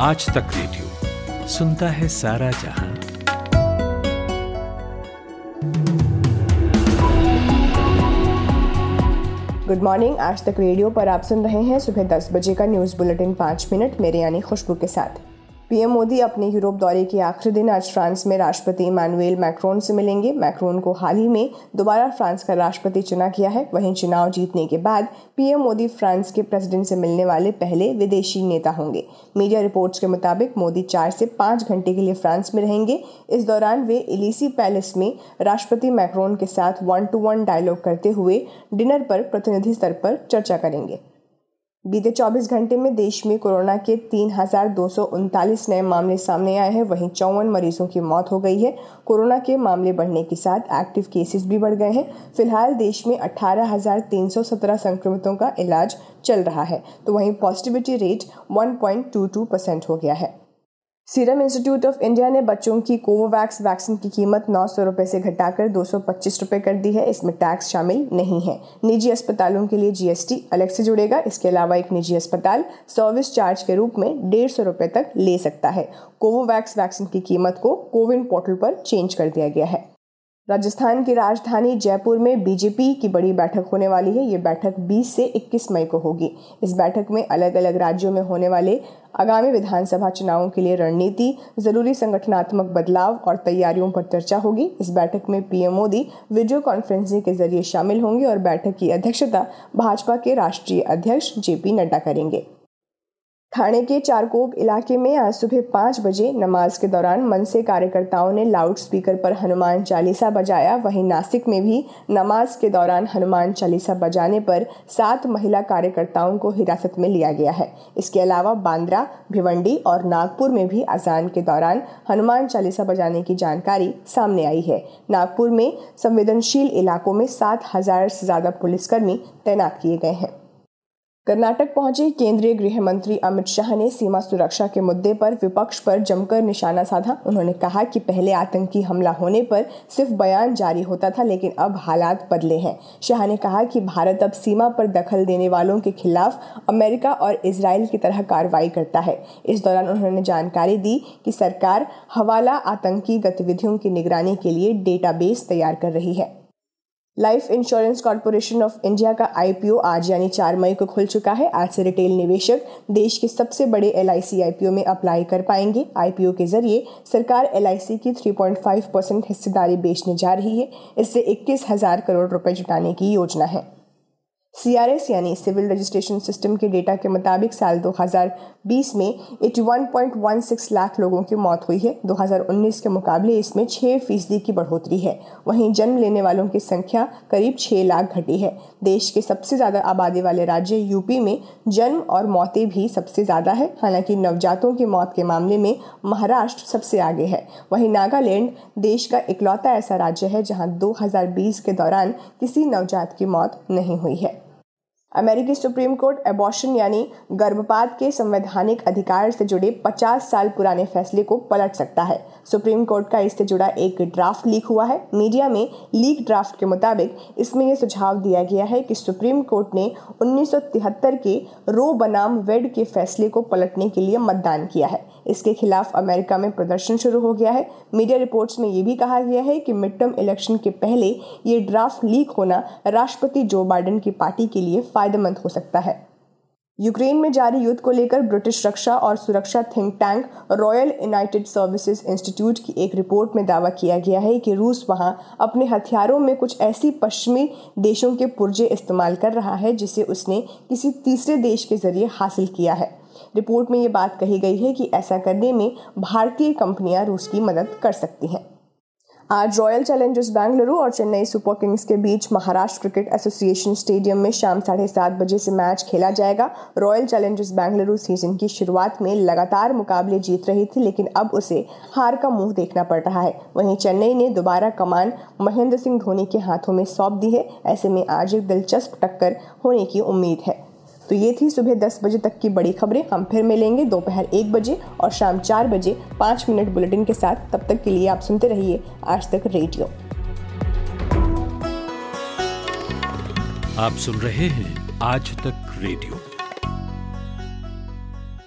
आज तक रेडियो सुनता है सारा जहाँ। गुड मॉर्निंग आज तक रेडियो पर आप सुन रहे हैं सुबह दस बजे का न्यूज़ बुलेटिन पाँच मिनट, मेरे यानी खुशबू के साथ। पीएम मोदी अपने यूरोप दौरे के आखिरी दिन आज फ्रांस में राष्ट्रपति इमानुएल मैक्रोन से मिलेंगे। मैक्रोन को हाल ही में दोबारा फ्रांस का राष्ट्रपति चुना गया है। वहीं चुनाव जीतने के बाद पीएम मोदी फ्रांस के प्रेसिडेंट से मिलने वाले पहले विदेशी नेता होंगे। मीडिया रिपोर्ट्स के मुताबिक मोदी चार से पाँच घंटे के लिए फ्रांस में रहेंगे। इस दौरान वे इलीसी पैलेस में राष्ट्रपति मैक्रोन के साथ वन टू वन डायलॉग करते हुए डिनर पर प्रतिनिधि स्तर पर चर्चा करेंगे। बीते 24 घंटे में देश में कोरोना के तीन हज़ार दो सौ उनतालीस नए मामले सामने आए हैं। वहीं चौवन मरीजों की मौत हो गई है। कोरोना के मामले बढ़ने के साथ एक्टिव केसेस भी बढ़ गए हैं। फ़िलहाल देश में अठारह हज़ार तीन सौ सत्रह संक्रमितों का इलाज चल रहा है। तो वहीं पॉजिटिविटी रेट 1.22 परसेंट हो गया है। सीरम इंस्टीट्यूट ऑफ़ इंडिया ने बच्चों की कोवोवैक्स वैक्सीन की कीमत नौ सौ रुपये से घटाकर दो सौ पच्चीस रुपये कर दी है। इसमें टैक्स शामिल नहीं है। निजी अस्पतालों के लिए जीएसटी अलग से जुड़ेगा। इसके अलावा एक निजी अस्पताल सर्विस चार्ज के रूप में डेढ़ सौ रुपये तक ले सकता है। कोवोवैक्स वैक्सीन की कीमत को कोविन पोर्टल पर चेंज कर दिया गया है। राजस्थान की राजधानी जयपुर में बीजेपी की बड़ी बैठक होने वाली है। ये बैठक 20 से 21 मई को होगी। इस बैठक में अलग अलग राज्यों में होने वाले आगामी विधानसभा चुनावों के लिए रणनीति, ज़रूरी संगठनात्मक बदलाव और तैयारियों पर चर्चा होगी। इस बैठक में पीएम मोदी वीडियो कॉन्फ्रेंसिंग के ज़रिए शामिल होंगे और बैठक की अध्यक्षता भाजपा के राष्ट्रीय अध्यक्ष जेपी नड्डा करेंगे। थाने के चारकोप इलाके में आज सुबह पाँच बजे नमाज़ के दौरान मनसे कार्यकर्ताओं ने लाउड स्पीकर पर हनुमान चालीसा बजाया। वहीं नासिक में भी नमाज़ के दौरान हनुमान चालीसा बजाने पर सात महिला कार्यकर्ताओं को हिरासत में लिया गया है। इसके अलावा बांद्रा, भिवंडी और नागपुर में भी अजान के दौरान हनुमान चालीसा बजाने की जानकारी सामने आई है। नागपुर में संवेदनशील इलाकों में सात हज़ार से ज़्यादा पुलिसकर्मी तैनात किए गए हैं। कर्नाटक पहुँचे केंद्रीय गृह मंत्री अमित शाह ने सीमा सुरक्षा के मुद्दे पर विपक्ष पर जमकर निशाना साधा। उन्होंने कहा कि पहले आतंकी हमला होने पर सिर्फ़ बयान जारी होता था, लेकिन अब हालात बदले हैं। शाह ने कहा कि भारत अब सीमा पर दखल देने वालों के खिलाफ अमेरिका और इसराइल की तरह कार्रवाई करता है। इस दौरान उन्होंने जानकारी दी कि सरकार हवाला आतंकी गतिविधियों की निगरानी के लिए डेटाबेस तैयार कर रही है। Life insurance corporation of India का आईपीओ आज यानी चार मई को खुल चुका है। आज से रिटेल निवेशक देश के सबसे बड़े एलआईसी आईपीओ में अप्लाई कर पाएँगे। आईपीओ के ज़रिए सरकार एलआईसी की 3.5 परसेंट हिस्सेदारी बेचने जा रही है। इससे इक्कीस हज़ार करोड़ रुपए जुटाने की योजना है। सीआरएस यानी सिविल रजिस्ट्रेशन सिस्टम के डेटा के मुताबिक साल 2020 में 81.16 लाख लोगों की मौत हुई है। 2019 के मुकाबले इसमें 6 फ़ीसदी की बढ़ोतरी है। वहीं जन्म लेने वालों की संख्या करीब 6 लाख घटी है। देश के सबसे ज़्यादा आबादी वाले राज्य यूपी में जन्म और मौतें भी सबसे ज़्यादा है। हालाँकि नवजातों की मौत के मामले में महाराष्ट्र सबसे आगे है। वहीं नागालैंड देश का इकलौता ऐसा राज्य है जहाँ 2020 के दौरान किसी नवजात की मौत नहीं हुई है। अमेरिकी सुप्रीम कोर्ट एबॉर्शन यानी गर्भपात के संवैधानिक अधिकार से जुड़े 50 साल पुराने फैसले को पलट सकता है। सुप्रीम कोर्ट का इससे जुड़ा एक ड्राफ्ट लीक हुआ है। मीडिया में लीक ड्राफ्ट के मुताबिक इसमें यह सुझाव दिया गया है कि सुप्रीम कोर्ट ने 1973 के रो बनाम वेड के फैसले को पलटने के लिए मतदान किया है। इसके खिलाफ अमेरिका में प्रदर्शन शुरू हो गया है। मीडिया रिपोर्ट्स में ये भी कहा गया है कि मिड टर्म इलेक्शन के पहले ये ड्राफ्ट लीक होना राष्ट्रपति जो बाइडेन की पार्टी के लिए फ़ायदेमंद हो सकता है। यूक्रेन में जारी युद्ध को लेकर ब्रिटिश रक्षा और सुरक्षा think tank, royal united services institute की एक रिपोर्ट में दावा किया गया है कि रूस वहाँ अपने हथियारों में कुछ ऐसी पश्चिमी देशों के पुर्जे इस्तेमाल कर रहा है, जिसे उसने किसी तीसरे देश के ज़रिए हासिल किया है। रिपोर्ट में ये बात कही गई है कि ऐसा करने में भारतीय कंपनियाँ रूस की मदद कर सकती हैं। आज रॉयल चैलेंजर्स बेंगलुरु और चेन्नई सुपर किंग्स के बीच महाराष्ट्र क्रिकेट एसोसिएशन स्टेडियम में शाम साढ़े सात बजे से मैच खेला जाएगा। रॉयल चैलेंजर्स बेंगलुरु सीज़न की शुरुआत में लगातार मुकाबले जीत रही थी, लेकिन अब उसे हार का मुँह देखना पड़ रहा है। वहीं चेन्नई ने दोबारा कमान महेंद्र सिंह धोनी के हाथों में सौंप दी है। ऐसे में आज एक दिलचस्प टक्कर होने की उम्मीद है। तो ये थी सुबह दस बजे तक की बड़ी खबरें। हम फिर मिलेंगे दोपहर एक बजे और शाम चार बजे पाँच मिनट बुलेटिन के साथ। तब तक के लिए आप सुनते रहिए आज तक रेडियो। आप सुन रहे हैं आज तक रेडियो।